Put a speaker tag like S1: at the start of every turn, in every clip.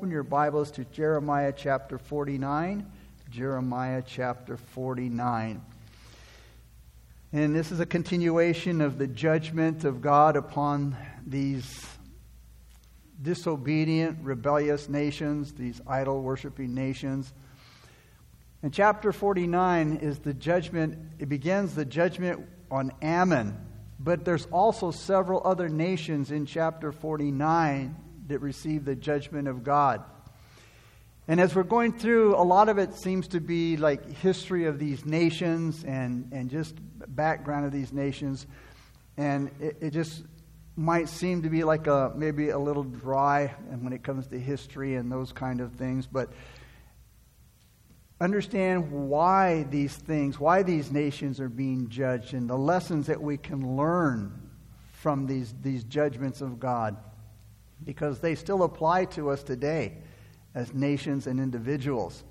S1: Open your Bibles to Jeremiah chapter 49. Jeremiah chapter 49. And this is a continuation of the judgment of God upon these disobedient, rebellious nations, these idol worshiping nations. And chapter 49 is the judgment, it begins the judgment on Ammon, but there's also several other nations in chapter 49 that receive the judgment of God. And as we're going through, a lot of it seems to be like history of these nations and, and just background of these nations. And it, it just might seem to be like a maybe a little dry and when it comes to history and those kind of things. But understand why these things, why these nations are being judged, and the lessons that we can learn from these, these judgments of God because they still apply to us today as nations and individuals.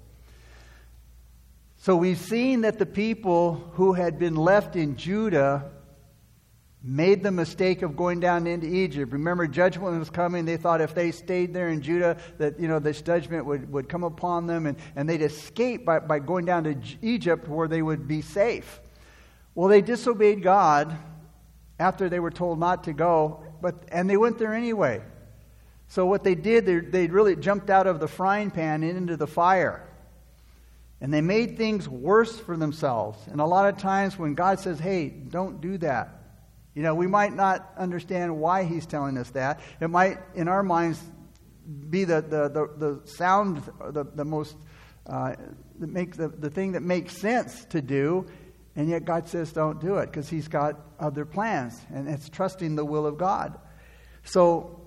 S1: So we've seen that the people who had been left in Judah made the mistake of going down into Egypt. Remember, judgment was coming. They thought if they stayed there in Judah, that you know this judgment would, would come upon them, and, and they'd escape by, by going down to Egypt where they would be safe. Well, they disobeyed God after they were told not to go, but and they went there anyway. So what they did, they, they really jumped out of the frying pan into the fire. And they made things worse for themselves. And a lot of times when God says, hey, don't do that, you know, we might not understand why he's telling us that. It might, in our minds, be the, the, the, the sound, the, the most, uh, that make the, the thing that makes sense to do. And yet God says, don't do it because he's got other plans. And it's trusting the will of God. So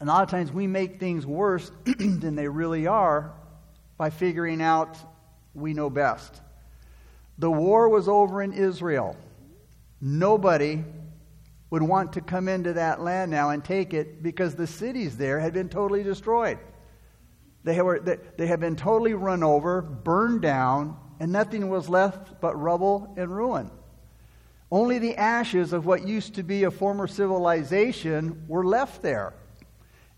S1: a lot of times we make things worse than they really are by figuring out we know best. The war was over in Israel. Nobody would want to come into that land now and take it because the cities there had been totally destroyed. They, were, they, they had been totally run over, burned down, and nothing was left but rubble and ruin. Only the ashes of what used to be a former civilization were left there.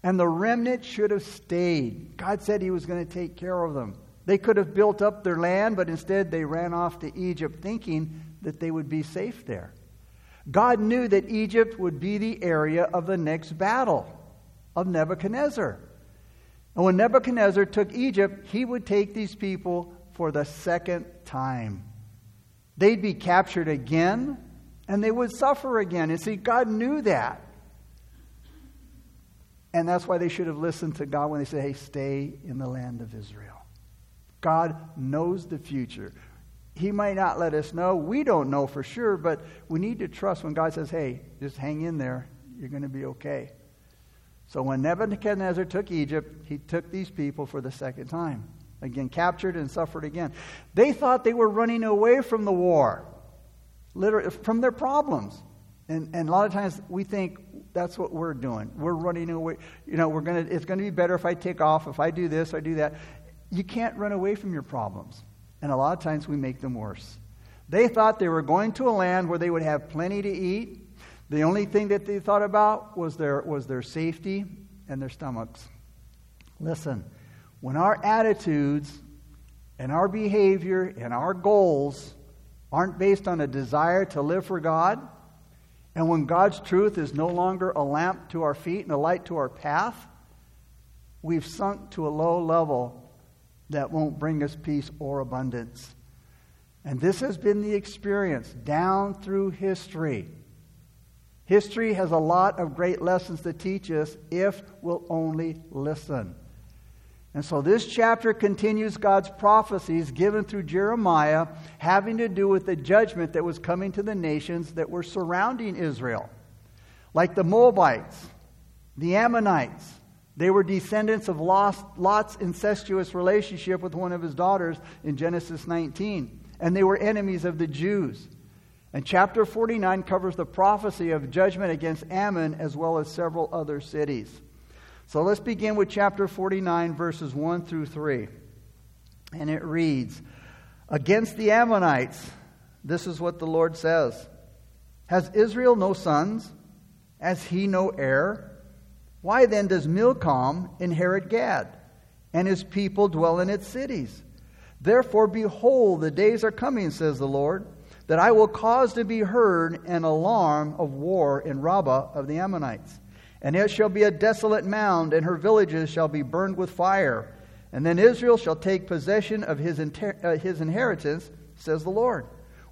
S1: And the remnant should have stayed. God said He was going to take care of them. They could have built up their land, but instead they ran off to Egypt thinking that they would be safe there. God knew that Egypt would be the area of the next battle of Nebuchadnezzar. And when Nebuchadnezzar took Egypt, he would take these people for the second time. They'd be captured again, and they would suffer again. And see, God knew that. And that's why they should have listened to God when they said, hey, stay in the land of Israel. God knows the future. He might not let us know. We don't know for sure, but we need to trust when God says, hey, just hang in there. You're going to be okay. So when Nebuchadnezzar took Egypt, he took these people for the second time. Again, captured and suffered again. They thought they were running away from the war, literally, from their problems. And, and a lot of times we think that's what we're doing. We're running away. You know, we're gonna, it's going to be better if I take off, if I do this, I do that. You can't run away from your problems. And a lot of times we make them worse. They thought they were going to a land where they would have plenty to eat. The only thing that they thought about was their, was their safety and their stomachs. Listen, when our attitudes and our behavior and our goals aren't based on a desire to live for God, and when God's truth is no longer a lamp to our feet and a light to our path, we've sunk to a low level that won't bring us peace or abundance. And this has been the experience down through history. History has a lot of great lessons to teach us if we'll only listen. And so this chapter continues God's prophecies given through Jeremiah having to do with the judgment that was coming to the nations that were surrounding Israel. Like the Moabites, the Ammonites, they were descendants of Lot's incestuous relationship with one of his daughters in Genesis 19. And they were enemies of the Jews. And chapter 49 covers the prophecy of judgment against Ammon as well as several other cities. So let's begin with chapter 49, verses 1 through 3. And it reads Against the Ammonites, this is what the Lord says Has Israel no sons? Has he no heir? Why then does Milcom inherit Gad, and his people dwell in its cities? Therefore, behold, the days are coming, says the Lord, that I will cause to be heard an alarm of war in Rabbah of the Ammonites. And it shall be a desolate mound, and her villages shall be burned with fire. And then Israel shall take possession of his, inter- uh, his inheritance, says the Lord.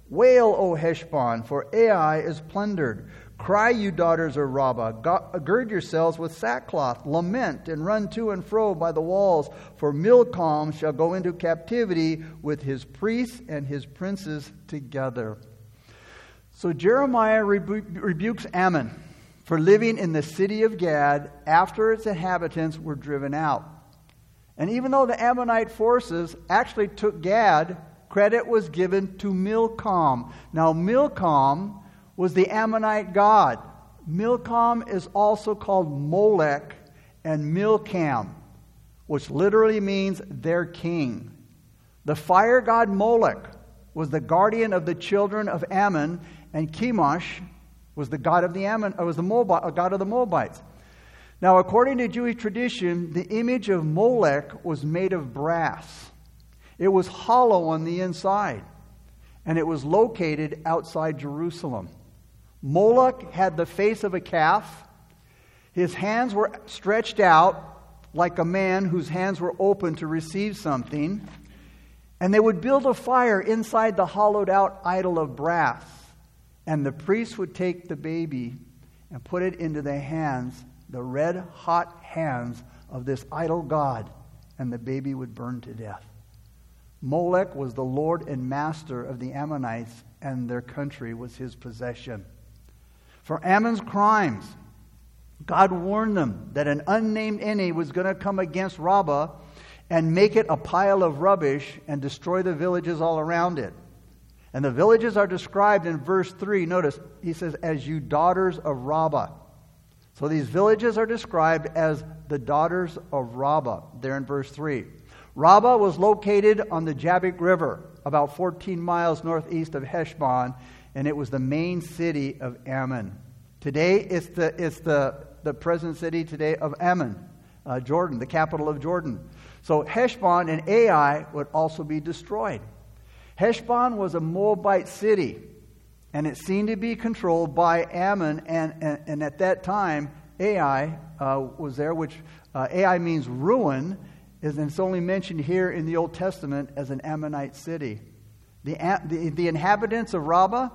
S1: Wail, O Heshbon, for Ai is plundered. Cry, you daughters of Rabbah, gird yourselves with sackcloth, lament, and run to and fro by the walls, for Milcom shall go into captivity with his priests and his princes together. So Jeremiah rebu- rebukes Ammon for living in the city of Gad after its inhabitants were driven out. And even though the Ammonite forces actually took Gad, credit was given to Milcom. Now, Milcom was the Ammonite god. Milcom is also called Molech and Milcam, which literally means their king. The fire god Molech was the guardian of the children of Ammon, and Chemosh was the god of the Ammon, uh, was the Moab, god of the Moabites. Now, according to Jewish tradition, the image of Molech was made of brass. It was hollow on the inside, and it was located outside Jerusalem. Moloch had the face of a calf. His hands were stretched out like a man whose hands were open to receive something. And they would build a fire inside the hollowed out idol of brass. And the priest would take the baby and put it into the hands, the red hot hands of this idol god, and the baby would burn to death. Molech was the lord and master of the Ammonites, and their country was his possession. For Ammon's crimes, God warned them that an unnamed enemy was going to come against Rabbah and make it a pile of rubbish and destroy the villages all around it. And the villages are described in verse 3. Notice, he says, as you daughters of Rabbah. So these villages are described as the daughters of Rabbah, there in verse 3. Rabbah was located on the Jabbok River, about 14 miles northeast of Heshbon, and it was the main city of Ammon. Today, it's the, it's the, the present city today of Amman, uh, Jordan, the capital of Jordan. So Heshbon and Ai would also be destroyed. Heshbon was a Moabite city, and it seemed to be controlled by Ammon, and, and, and at that time, Ai uh, was there, which uh, Ai means ruin, and it's only mentioned here in the Old Testament as an Ammonite city. The, the, the inhabitants of Rabbah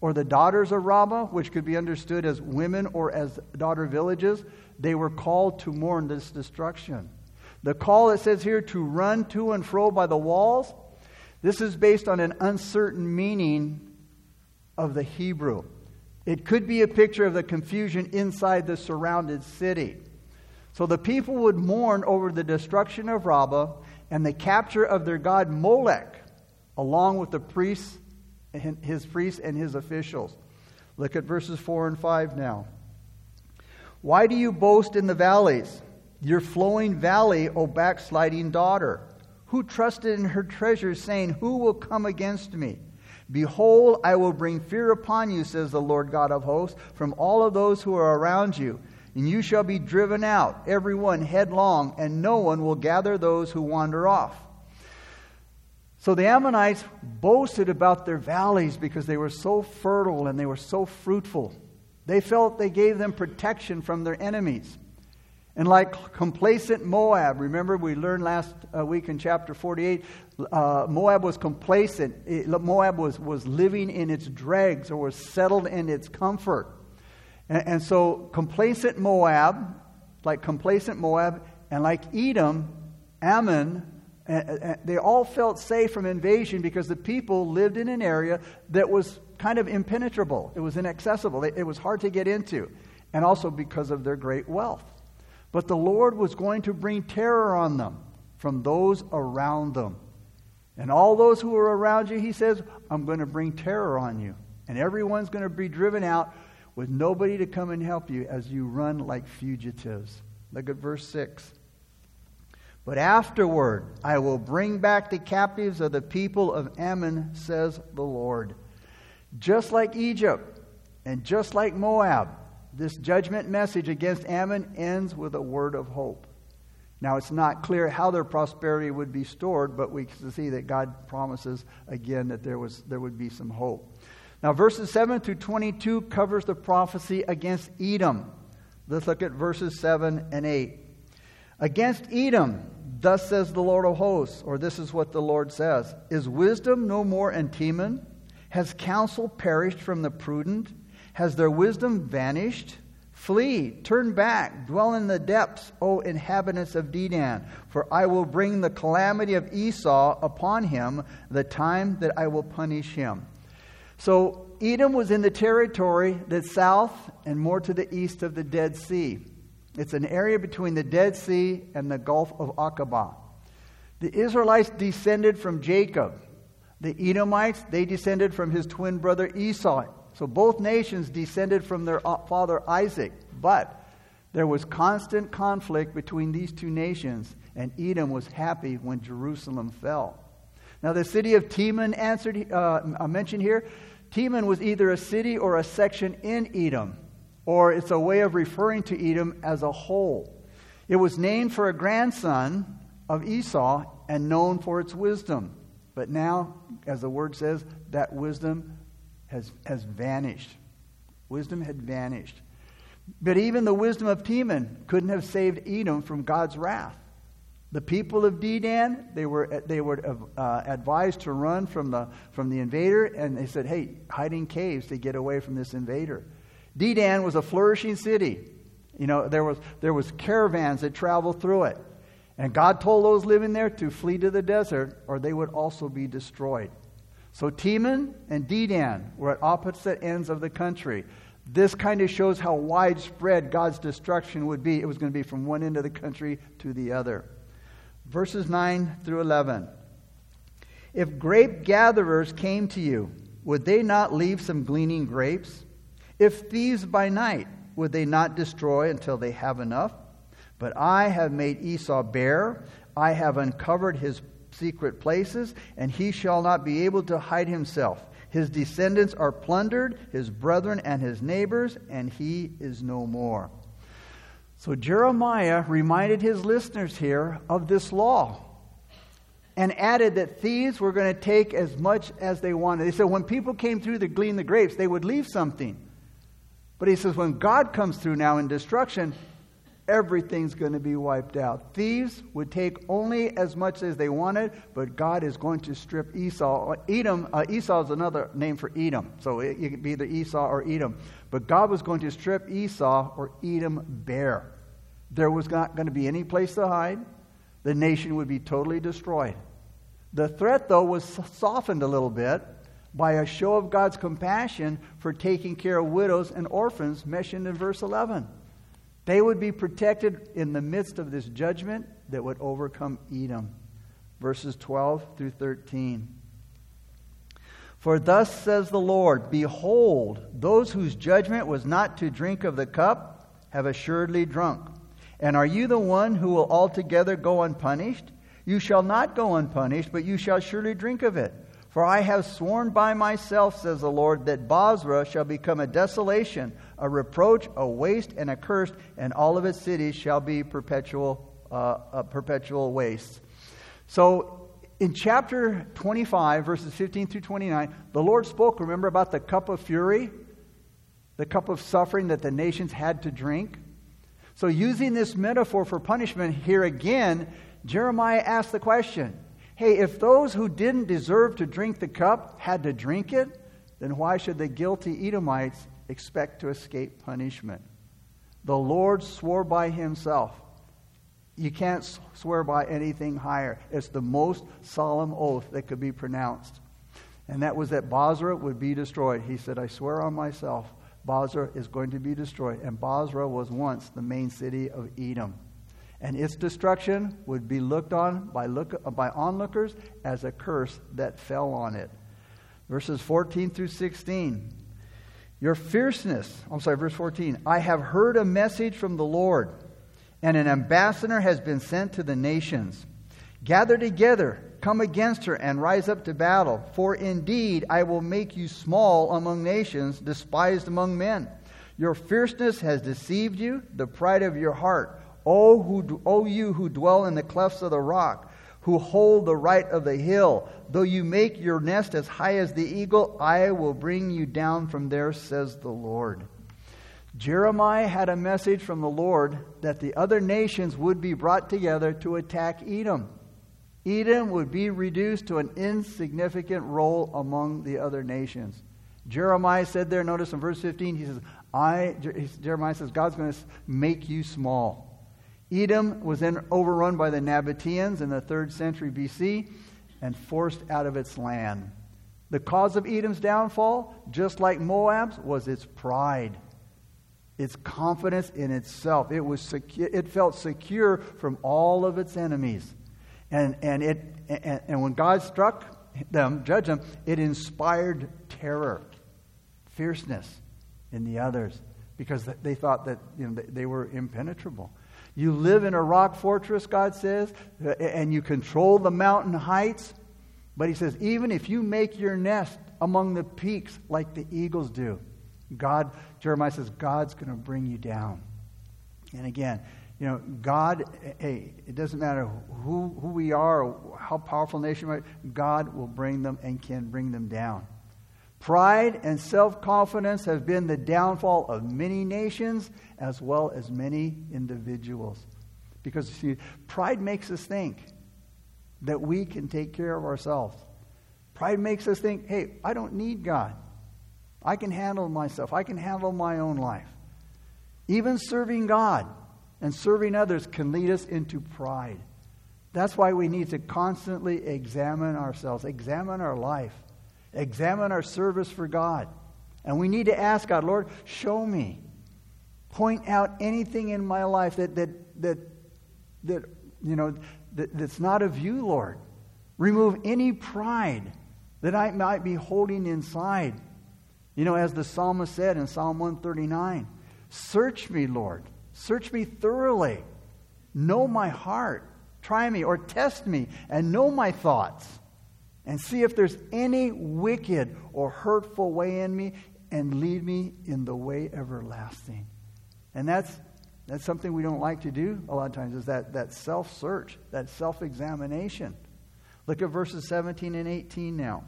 S1: or the daughters of Rabbah, which could be understood as women or as daughter villages, they were called to mourn this destruction. The call it says here to run to and fro by the walls, this is based on an uncertain meaning of the Hebrew. It could be a picture of the confusion inside the surrounded city. So the people would mourn over the destruction of Rabbah and the capture of their god Molech, along with the priests his priests and his officials. Look at verses 4 and 5 now. Why do you boast in the valleys, your flowing valley, O backsliding daughter? Who trusted in her treasures, saying, Who will come against me? Behold, I will bring fear upon you, says the Lord God of hosts, from all of those who are around you. And you shall be driven out, every one headlong, and no one will gather those who wander off. So the Ammonites boasted about their valleys because they were so fertile and they were so fruitful. They felt they gave them protection from their enemies. And like complacent Moab, remember we learned last uh, week in chapter 48, uh, Moab was complacent. It, Moab was, was living in its dregs or was settled in its comfort. And, and so complacent Moab, like complacent Moab, and like Edom, Ammon they all felt safe from invasion because the people lived in an area that was kind of impenetrable. It was inaccessible. It was hard to get into. And also because of their great wealth. But the Lord was going to bring terror on them from those around them. And all those who are around you, he says, I'm going to bring terror on you. And everyone's going to be driven out with nobody to come and help you as you run like fugitives. Look at verse 6. But afterward, I will bring back the captives of the people of Ammon, says the Lord. Just like Egypt and just like Moab, this judgment message against Ammon ends with a word of hope. Now, it's not clear how their prosperity would be stored, but we can see that God promises again that there, was, there would be some hope. Now, verses 7 through 22 covers the prophecy against Edom. Let's look at verses 7 and 8. Against Edom, thus says the Lord of hosts, or this is what the Lord says Is wisdom no more in Teman? Has counsel perished from the prudent? Has their wisdom vanished? Flee, turn back, dwell in the depths, O inhabitants of Dedan, for I will bring the calamity of Esau upon him, the time that I will punish him. So Edom was in the territory that's south and more to the east of the Dead Sea. It's an area between the Dead Sea and the Gulf of Aqaba. The Israelites descended from Jacob. The Edomites, they descended from his twin brother Esau. So both nations descended from their father Isaac. But there was constant conflict between these two nations, and Edom was happy when Jerusalem fell. Now, the city of Teman answered, uh, mentioned here, Teman was either a city or a section in Edom or it's a way of referring to Edom as a whole. It was named for a grandson of Esau and known for its wisdom. But now, as the word says, that wisdom has, has vanished. Wisdom had vanished. But even the wisdom of Teman couldn't have saved Edom from God's wrath. The people of Dedan, they were, they were uh, advised to run from the, from the invader, and they said, hey, hide in caves to get away from this invader. Dedan was a flourishing city. You know, there was, there was caravans that traveled through it. And God told those living there to flee to the desert or they would also be destroyed. So Teman and Dedan were at opposite ends of the country. This kind of shows how widespread God's destruction would be. It was going to be from one end of the country to the other. Verses 9 through 11. If grape gatherers came to you, would they not leave some gleaning grapes? If thieves by night, would they not destroy until they have enough? But I have made Esau bare, I have uncovered his secret places, and he shall not be able to hide himself. His descendants are plundered, his brethren and his neighbors, and he is no more. So Jeremiah reminded his listeners here of this law and added that thieves were going to take as much as they wanted. They said when people came through to glean the grapes, they would leave something. But he says when God comes through now in destruction, everything's going to be wiped out. Thieves would take only as much as they wanted, but God is going to strip Esau. Edom, uh, Esau is another name for Edom, so it, it could be either Esau or Edom. But God was going to strip Esau or Edom bare. There was not going to be any place to hide. The nation would be totally destroyed. The threat, though, was softened a little bit by a show of God's compassion for taking care of widows and orphans mentioned in verse 11. They would be protected in the midst of this judgment that would overcome Edom. Verses 12 through 13. For thus says the Lord Behold, those whose judgment was not to drink of the cup have assuredly drunk. And are you the one who will altogether go unpunished? You shall not go unpunished, but you shall surely drink of it. For I have sworn by myself, says the Lord, that Bozrah shall become a desolation, a reproach, a waste, and a curse, and all of its cities shall be perpetual, uh, a perpetual waste. So, in chapter 25, verses 15 through 29, the Lord spoke, remember, about the cup of fury, the cup of suffering that the nations had to drink. So, using this metaphor for punishment here again, Jeremiah asked the question Hey, if those who didn't deserve to drink the cup had to drink it, then why should the guilty Edomites expect to escape punishment? The Lord swore by himself. You can't swear by anything higher. It's the most solemn oath that could be pronounced. And that was that Bozrah would be destroyed. He said, I swear on myself, Bozrah is going to be destroyed. And Bozrah was once the main city of Edom and its destruction would be looked on by, look, by onlookers as a curse that fell on it. Verses 14 through 16. Your fierceness, I'm sorry, verse 14. I have heard a message from the Lord, and an ambassador has been sent to the nations. Gather together, come against her, and rise up to battle. For indeed I will make you small among nations, despised among men. Your fierceness has deceived you, the pride of your heart. O, who, o you who dwell in the clefts of the rock, who hold the right of the hill, though you make your nest as high as the eagle, I will bring you down from there, says the Lord. Jeremiah had a message from the Lord that the other nations would be brought together to attack Edom. Edom would be reduced to an insignificant role among the other nations. Jeremiah said there, notice in verse 15, he says, I, Jeremiah says, God's going to make you small. Edom was then overrun by the Nabateans in the third century BC and forced out of its land. The cause of Edom's downfall, just like Moab's, was its pride, its confidence in itself. It, was secu- it felt secure from all of its enemies. And, and, it, and, and when God struck them, judged them, it inspired terror, fierceness in the others because they thought that you know, they were impenetrable. You live in a rock fortress, God says, and you control the mountain heights. But He says, even if you make your nest among the peaks like the eagles do, God, Jeremiah says, God's going to bring you down. And again, you know, God, hey, it doesn't matter who, who we are, how powerful nation we are, God will bring them and can bring them down. Pride and self confidence have been the downfall of many nations as well as many individuals. Because, see, pride makes us think that we can take care of ourselves. Pride makes us think, hey, I don't need God. I can handle myself, I can handle my own life. Even serving God and serving others can lead us into pride. That's why we need to constantly examine ourselves, examine our life, examine our service for God. And we need to ask God, Lord, show me. Point out anything in my life that, that, that, that you know, that, that's not of you, Lord. Remove any pride that I might be holding inside. You know, as the psalmist said in Psalm 139 Search me, Lord Search me thoroughly. Know my heart. Try me or test me and know my thoughts. And see if there's any wicked or hurtful way in me and lead me in the way everlasting. And that's that's something we don't like to do a lot of times is that, that self-search, that self-examination. Look at verses 17 and 18 now.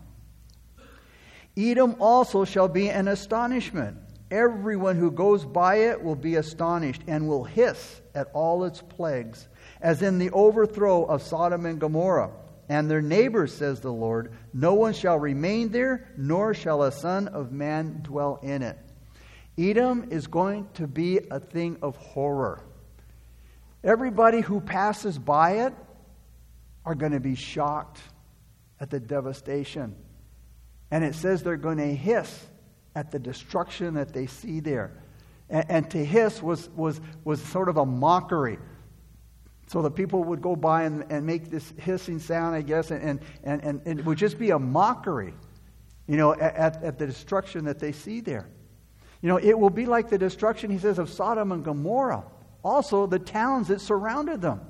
S1: Edom also shall be an astonishment Everyone who goes by it will be astonished and will hiss at all its plagues, as in the overthrow of Sodom and Gomorrah. And their neighbors, says the Lord, no one shall remain there, nor shall a son of man dwell in it. Edom is going to be a thing of horror. Everybody who passes by it are going to be shocked at the devastation. And it says they're going to hiss at the destruction that they see there. And, and to hiss was, was, was sort of a mockery. So the people would go by and, and make this hissing sound, I guess, and, and, and, and it would just be a mockery, you know, at, at the destruction that they see there. You know, it will be like the destruction, he says, of Sodom and Gomorrah. Also, the towns that surrounded them.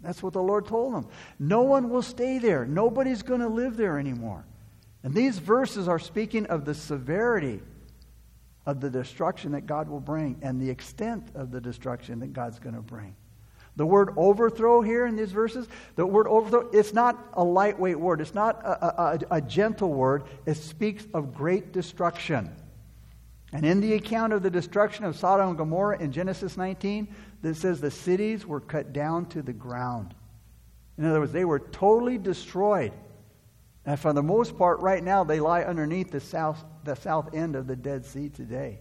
S1: That's what the Lord told them. No one will stay there. Nobody's going to live there anymore. And these verses are speaking of the severity of the destruction that God will bring and the extent of the destruction that God's going to bring. The word overthrow here in these verses, the word overthrow, it's not a lightweight word. It's not a, a, a, gentle word. It speaks of great destruction. And in the account of the destruction of Sodom and Gomorrah in Genesis 19, it says the cities were cut down to the ground. In other words, they were totally destroyed. And for the most part, right now, they lie underneath the south, the south end of the Dead Sea today.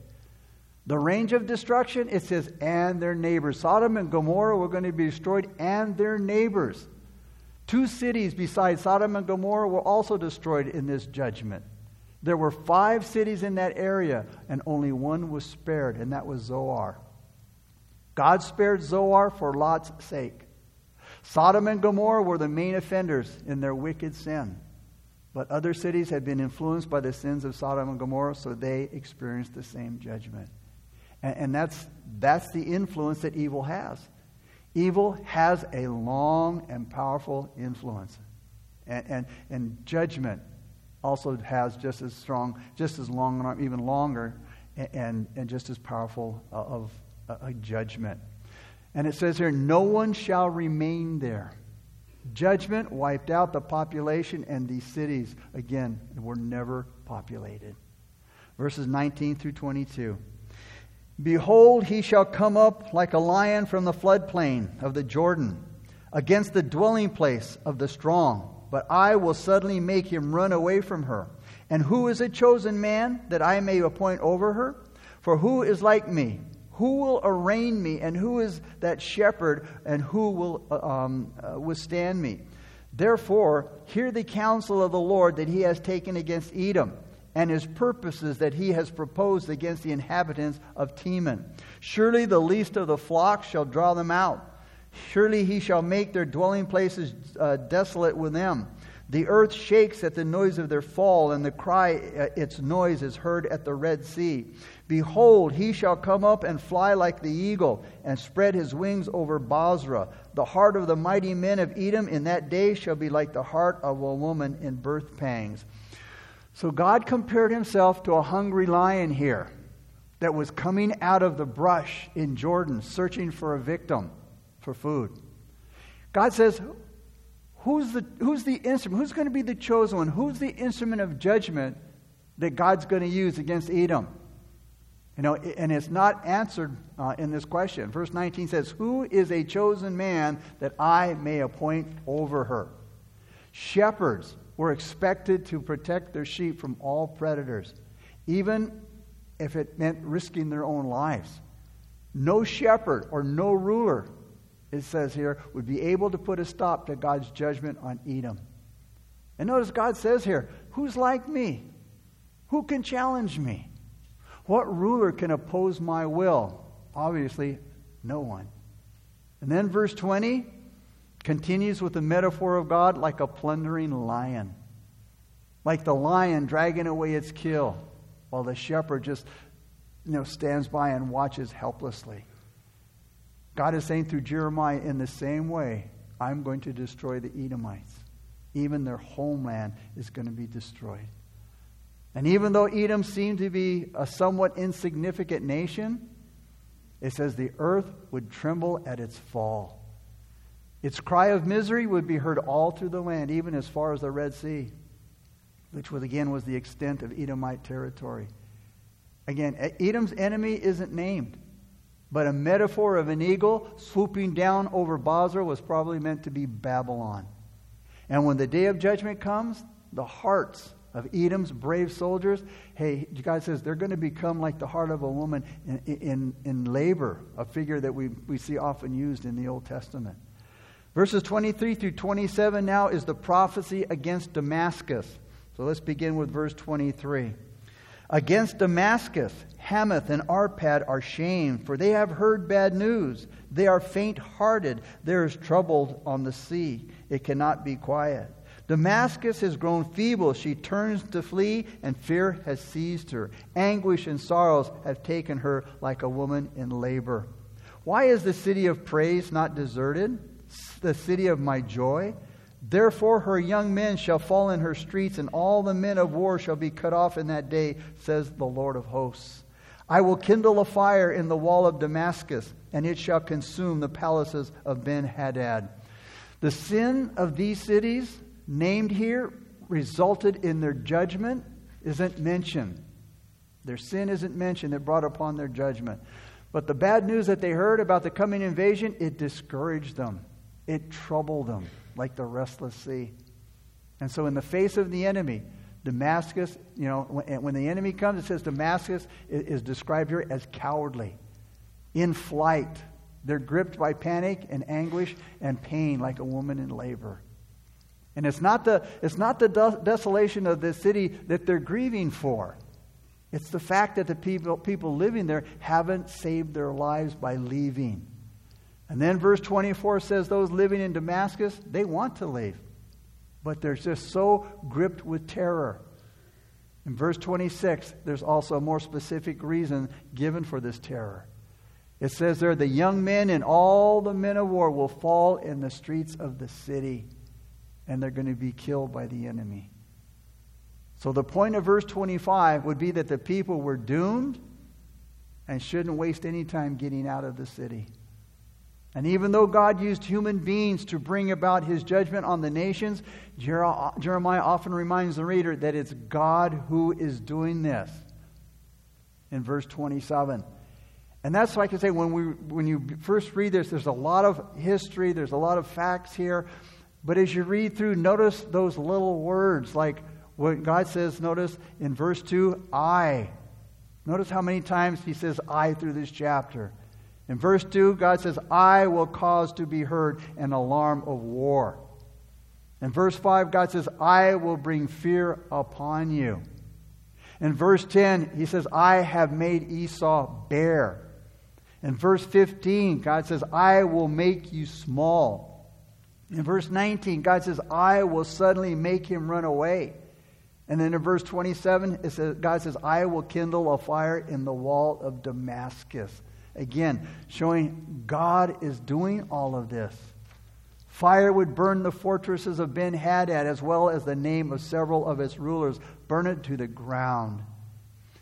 S1: The range of destruction, it says, and their neighbors. Sodom and Gomorrah were going to be destroyed, and their neighbors. Two cities besides Sodom and Gomorrah were also destroyed in this judgment. There were five cities in that area, and only one was spared, and that was Zoar. God spared Zoar for Lot's sake. Sodom and Gomorrah were the main offenders in their wicked sin. But other cities had been influenced by the sins of Sodom and Gomorrah, so they experienced the same judgment. And, and that's, that's the influence that evil has. Evil has a long and powerful influence. And, and, and judgment also has just as strong, just as long, even longer and, and just as powerful uh, of a judgment. And it says here, no one shall remain there. Judgment wiped out the population, and these cities, again, were never populated. Verses 19 through 22. Behold, he shall come up like a lion from the floodplain of the Jordan against the dwelling place of the strong. But I will suddenly make him run away from her. And who is a chosen man that I may appoint over her? For who is like me? Who will arraign me? And who is that shepherd? And who will uh, um, uh, withstand me? Therefore, hear the counsel of the Lord that he has taken against Edom, and his purposes that he has proposed against the inhabitants of Teman. Surely the least of the flock shall draw them out. Surely he shall make their dwelling places uh, desolate with them. The earth shakes at the noise of their fall, and the cry, uh, its noise is heard at the Red Sea. Behold, he shall come up and fly like the eagle, and spread his wings over Bozrah. The heart of the mighty men of Edom in that day shall be like the heart of a woman in birth pangs. So God compared himself to a hungry lion here that was coming out of the brush in Jordan, searching for a victim for food. God says, Who's the, who's the instrument? Who's going to be the chosen one? Who's the instrument of judgment that God's going to use against Edom? You know, and it's not answered uh, in this question. Verse 19 says, Who is a chosen man that I may appoint over her? Shepherds were expected to protect their sheep from all predators, even if it meant risking their own lives. No shepherd or no ruler it says here, would be able to put a stop to God's judgment on Edom. And notice God says here, Who's like me? Who can challenge me? What ruler can oppose my will? Obviously, no one. And then verse 20 continues with the metaphor of God like a plundering lion. Like the lion dragging away its kill, while the shepherd just you know, stands by and watches helplessly. God is saying through Jeremiah, in the same way, I'm going to destroy the Edomites. Even their homeland is going to be destroyed. And even though Edom seemed to be a somewhat insignificant nation, it says the earth would tremble at its fall. Its cry of misery would be heard all through the land, even as far as the Red Sea, which was again was the extent of Edomite territory. Again, Edom's enemy isn't named. But a metaphor of an eagle swooping down over Bozrah was probably meant to be Babylon. And when the day of judgment comes, the hearts of Edom's brave soldiers, hey, God says they're going to become like the heart of a woman in, in, in labor, a figure that we, we see often used in the Old Testament. Verses 23 through 27 now is the prophecy against Damascus. So let's begin with verse 23. Against Damascus, Hamath and Arpad are shamed, for they have heard bad news. They are faint hearted. There is trouble on the sea. It cannot be quiet. Damascus has grown feeble. She turns to flee, and fear has seized her. Anguish and sorrows have taken her like a woman in labor. Why is the city of praise not deserted? The city of my joy? Therefore, her young men shall fall in her streets, and all the men of war shall be cut off in that day, says the Lord of hosts. I will kindle a fire in the wall of Damascus, and it shall consume the palaces of Ben Hadad. The sin of these cities, named here, resulted in their judgment, isn't mentioned. Their sin isn't mentioned that brought upon their judgment. But the bad news that they heard about the coming invasion, it discouraged them. It troubled them like the restless sea. And so, in the face of the enemy, Damascus, you know, when, when the enemy comes, it says Damascus is, is described here as cowardly, in flight. They're gripped by panic and anguish and pain like a woman in labor. And it's not the, it's not the desolation of the city that they're grieving for. It's the fact that the people, people living there haven't saved their lives by leaving. And then verse 24 says those living in Damascus, they want to leave but they're just so gripped with terror. In verse 26, there's also a more specific reason given for this terror. It says there, the young men and all the men of war will fall in the streets of the city, and they're going to be killed by the enemy. So the point of verse 25 would be that the people were doomed and shouldn't waste any time getting out of the city. And even though God used human beings to bring about his judgment on the nations, Jeremiah often reminds the reader that it's God who is doing this. In verse 27. And that's like I can say, when, we, when you first read this, there's a lot of history, there's a lot of facts here. But as you read through, notice those little words, like what God says, notice in verse 2, I. Notice how many times he says I through this chapter. In verse 2, God says, I will cause to be heard an alarm of war. In verse 5, God says, I will bring fear upon you. In verse 10, he says, I have made Esau bare. In verse 15, God says, I will make you small. In verse 19, God says, I will suddenly make him run away. And then in verse 27, it says, God says, I will kindle a fire in the wall of Damascus. Again, showing God is doing all of this. Fire would burn the fortresses of Ben Hadad as well as the name of several of its rulers, burn it to the ground.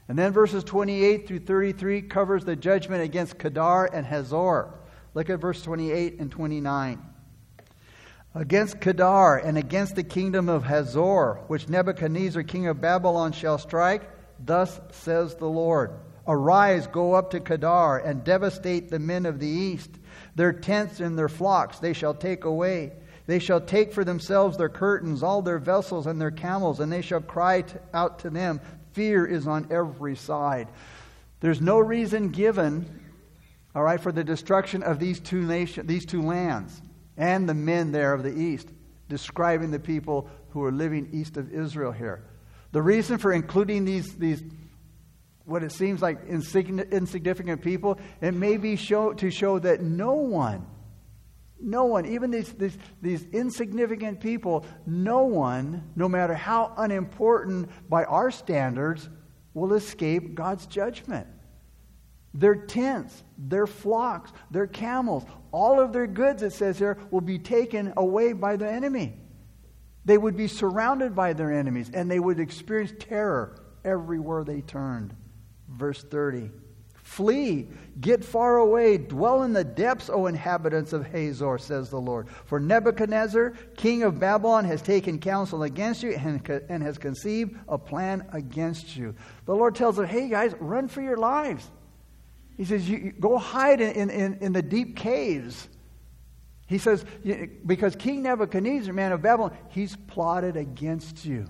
S1: And then verses 28 through 33 covers the judgment against Kedar and Hazor. Look at verse 28 and 29. Against Kedar and against the kingdom of Hazor, which Nebuchadnezzar king of Babylon shall strike, thus says the Lord. Arise, go up to Kedar, and devastate the men of the east. Their tents and their flocks they shall take away. They shall take for themselves their curtains, all their vessels and their camels, and they shall cry out to them. Fear is on every side. There's no reason given, all right, for the destruction of these two nations, these two lands, and the men there of the east, describing the people who are living east of Israel here. The reason for including these, these what it seems like insignificant people, it may be show, to show that no one, no one, even these, these, these insignificant people, no one, no matter how unimportant by our standards, will escape God's judgment. Their tents, their flocks, their camels, all of their goods, it says here, will be taken away by the enemy. They would be surrounded by their enemies and they would experience terror everywhere they turned. Verse 30. Flee, get far away, dwell in the depths, O inhabitants of Hazor, says the Lord. For Nebuchadnezzar, king of Babylon, has taken counsel against you and, and has conceived a plan against you. The Lord tells them, hey guys, run for your lives. He says, you, you go hide in, in, in the deep caves. He says, because King Nebuchadnezzar, man of Babylon, he's plotted against you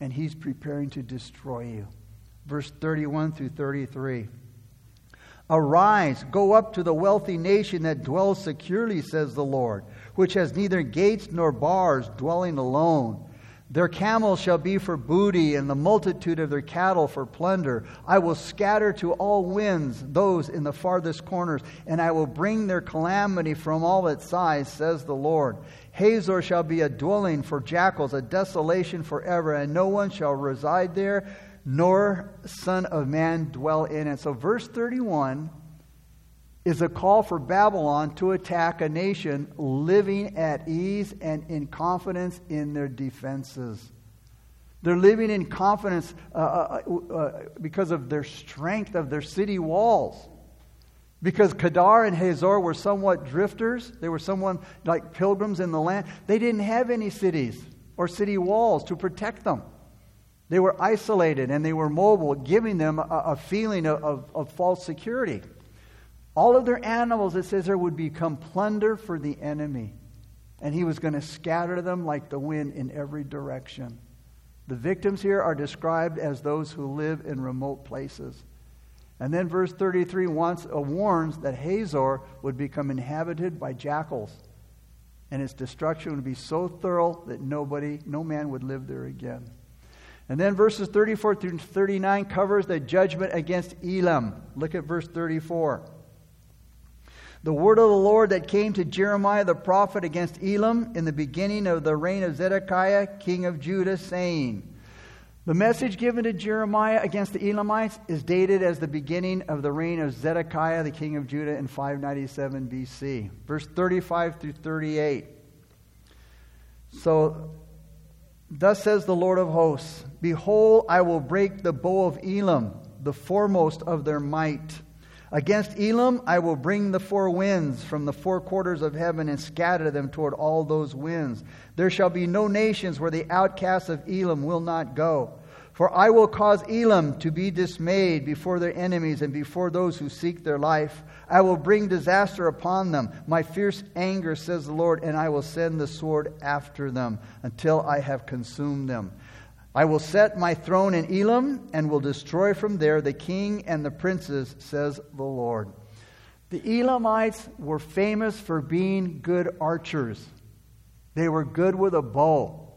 S1: and he's preparing to destroy you verse 31 through 33. Arise, go up to the wealthy nation that dwells securely, says the Lord, which has neither gates nor bars, dwelling alone. Their camels shall be for booty, and the multitude of their cattle for plunder. I will scatter to all winds those in the farthest corners, and I will bring their calamity from all its sides, says the Lord. Hazor shall be a dwelling for jackals, a desolation forever, and no one shall reside there nor Son of Man dwell in it. So, verse 31 is a call for Babylon to attack a nation living at ease and in confidence in their defenses. They're living in confidence uh, uh, uh, uh because of their strength of their city walls. Because Kedar and Hazor were somewhat drifters, they were someone like pilgrims in the land. They didn't have any cities or city walls to protect them. They were isolated and they were mobile, giving them a, a feeling of, of, of, false security. All of their animals, it says there, would become plunder for the enemy. And he was going to scatter them like the wind in every direction. The victims here are described as those who live in remote places. And then verse 33 wants, uh, warns that Hazor would become inhabited by jackals. And its destruction would be so thorough that nobody, no man would live there again. And then verses 34 through 39 covers the judgment against Elam. Look at verse 34. The word of the Lord that came to Jeremiah the prophet against Elam in the beginning of the reign of Zedekiah, king of Judah, saying, The message given to Jeremiah against the Elamites is dated as the beginning of the reign of Zedekiah, the king of Judah, in 597 BC. Verse 35 through 38. So Thus says the Lord of hosts Behold, I will break the bow of Elam, the foremost of their might. Against Elam I will bring the four winds from the four quarters of heaven and scatter them toward all those winds. There shall be no nations where the outcasts of Elam will not go. For I will cause Elam to be dismayed before their enemies and before those who seek their life. I will bring disaster upon them, my fierce anger, says the Lord, and I will send the sword after them until I have consumed them. I will set my throne in Elam and will destroy from there the king and the princes, says the Lord. The Elamites were famous for being good archers. They were good with a bow.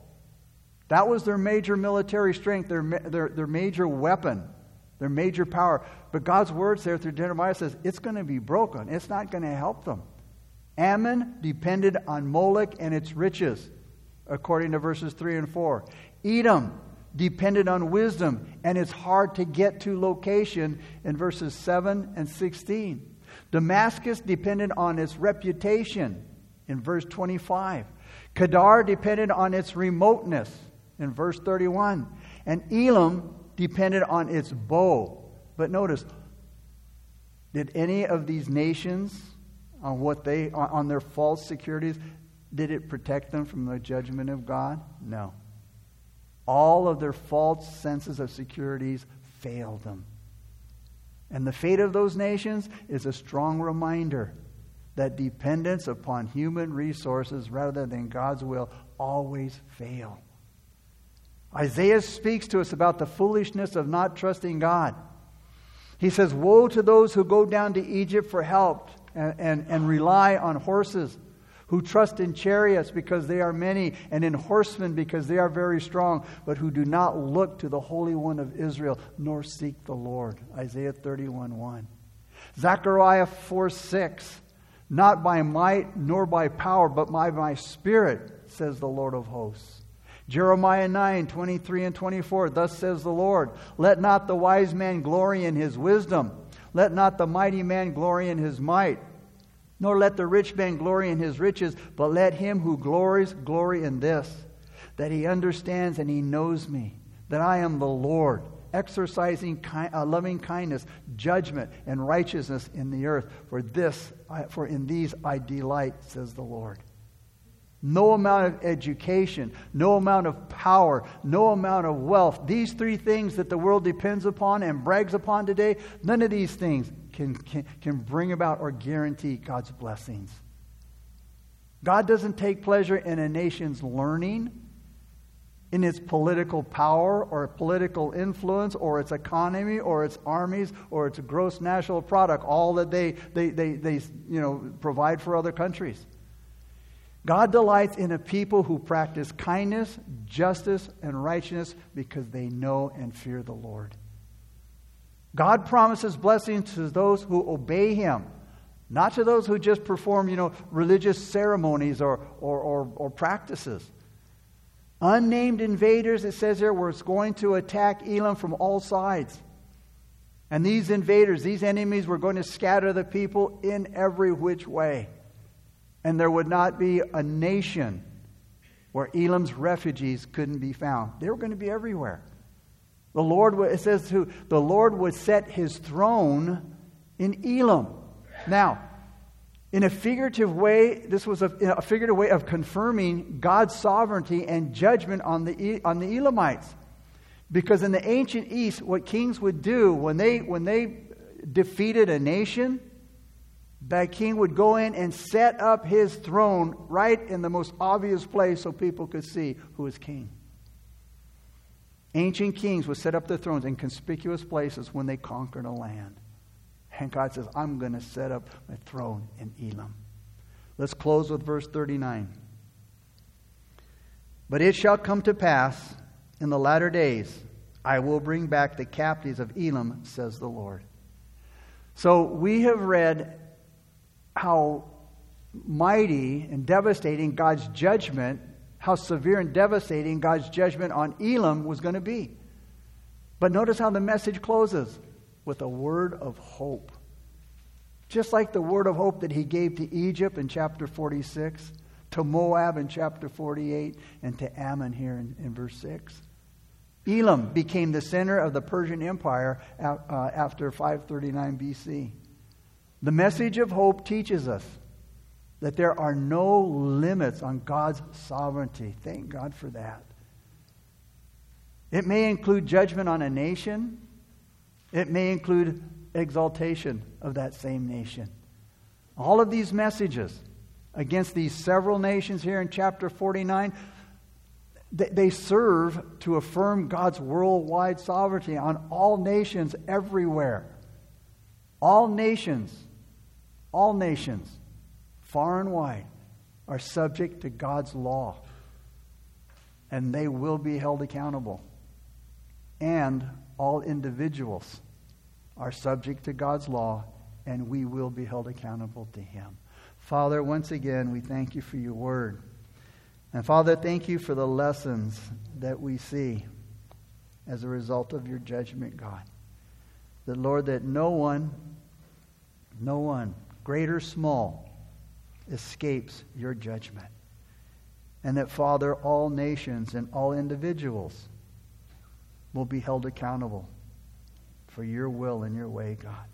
S1: That was their major military strength, their, their, their major weapon, their major power. But God's words there through Jeremiah says it's going to be broken. It's not going to help them. Ammon depended on Moloch and its riches, according to verses 3 and 4. Edom depended on wisdom, and it's hard to get to location in verses 7 and 16. Damascus depended on its reputation in verse 25. Kedar depended on its remoteness in verse 31. And Elam depended on its bow. But notice, did any of these nations on what they on their false securities did it protect them from the judgment of God? No. All of their false senses of securities failed them. And the fate of those nations is a strong reminder that dependence upon human resources rather than God's will always fail. Isaiah speaks to us about the foolishness of not trusting God. He says, Woe to those who go down to Egypt for help and, and, and rely on horses who trust in chariots because they are many, and in horsemen because they are very strong, but who do not look to the Holy One of Israel, nor seek the Lord. Isaiah 31 1. Zechariah 4 6. Not by might nor by power, but by my spirit, says the Lord of hosts. Jeremiah 9, 23 and 24. Thus says the Lord Let not the wise man glory in his wisdom, let not the mighty man glory in his might nor let the rich man glory in his riches, but let him who glories glory in this, that he understands and he knows me, that I am the Lord, exercising ki- uh, loving kindness, judgment, and righteousness in the earth. For this, I, for in these I delight, says the Lord. No amount of education, no amount of power, no amount of wealth, these three things that the world depends upon and brags upon today, none of these things can, can, can bring about or guarantee God's blessings. God doesn't take pleasure in a nation's learning, in its political power or political influence or its economy or its armies or its gross national product, all that they, they, they, they you know, provide for other countries. God delights in a people who practice kindness, justice, and righteousness because they know and fear the Lord. God promises blessings to those who obey Him, not to those who just perform, you know, religious ceremonies or, or, or, or practices. Unnamed invaders, it says here, were going to attack Elam from all sides. And these invaders, these enemies, were going to scatter the people in every which way. And there would not be a nation where Elam's refugees couldn't be found. They were going to be everywhere. The Lord, it says to, the Lord would set his throne in Elam. Now, in a figurative way, this was a, a, figurative way of confirming God's sovereignty and judgment on the, on the Elamites. Because in the ancient East, what kings would do when they, when they defeated a nation, that king would go in and set up his throne right in the most obvious place so people could see who is king. Ancient kings would set up their thrones in conspicuous places when they conquered a land. And God says, I'm going to set up my throne in Elam. Let's close with verse 39. But it shall come to pass in the latter days, I will bring back the captives of Elam, says the Lord. So we have read how mighty and devastating God's judgment how severe and devastating God's judgment on Elam was going to be. But notice how the message closes with a word of hope. Just like the word of hope that he gave to Egypt in chapter 46, to Moab in chapter 48, and to Ammon here in, in verse 6. Elam became the center of the Persian Empire uh, after 539 BC. The message of hope teaches us that there are no limits on God's sovereignty. Thank God for that. It may include judgment on a nation, it may include exaltation of that same nation. All of these messages against these several nations here in chapter 49 they serve to affirm God's worldwide sovereignty on all nations everywhere. All nations, all nations, far and wide, are subject to God's law. And they will be held accountable. And all individuals are subject to God's law, and we will be held accountable to Him. Father, once again, we thank you for your word. And Father, thank you for the lessons that we see as a result of your judgment, God. That, Lord, that no one, no one, great or small, escapes your judgment. And that, Father, all nations and all individuals will be held accountable for your will and your way, God.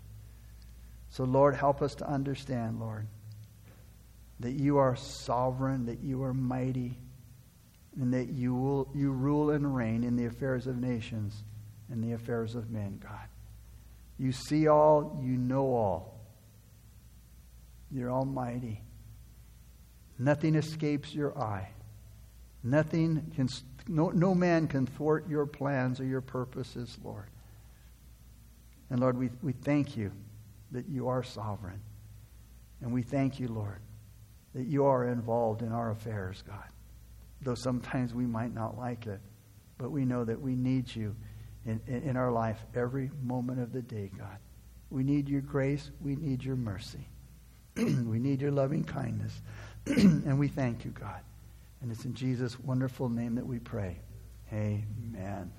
S1: So, Lord, help us to understand, Lord that you are sovereign, that you are mighty, and that you, will, you rule and reign in the affairs of nations and the affairs of men, God. You see all, you know all. You're almighty. Nothing escapes your eye. Nothing can, no, no man can thwart your plans or your purposes, Lord. And Lord, we, we thank you that you are sovereign. And we thank you, Lord, that you are involved in our affairs, God. Though sometimes we might not like it, but we know that we need you in, in, in our life every moment of the day, God. We need your grace. We need your mercy. we need your loving kindness. and we thank you, God. And it's in Jesus' wonderful name that we pray. Amen.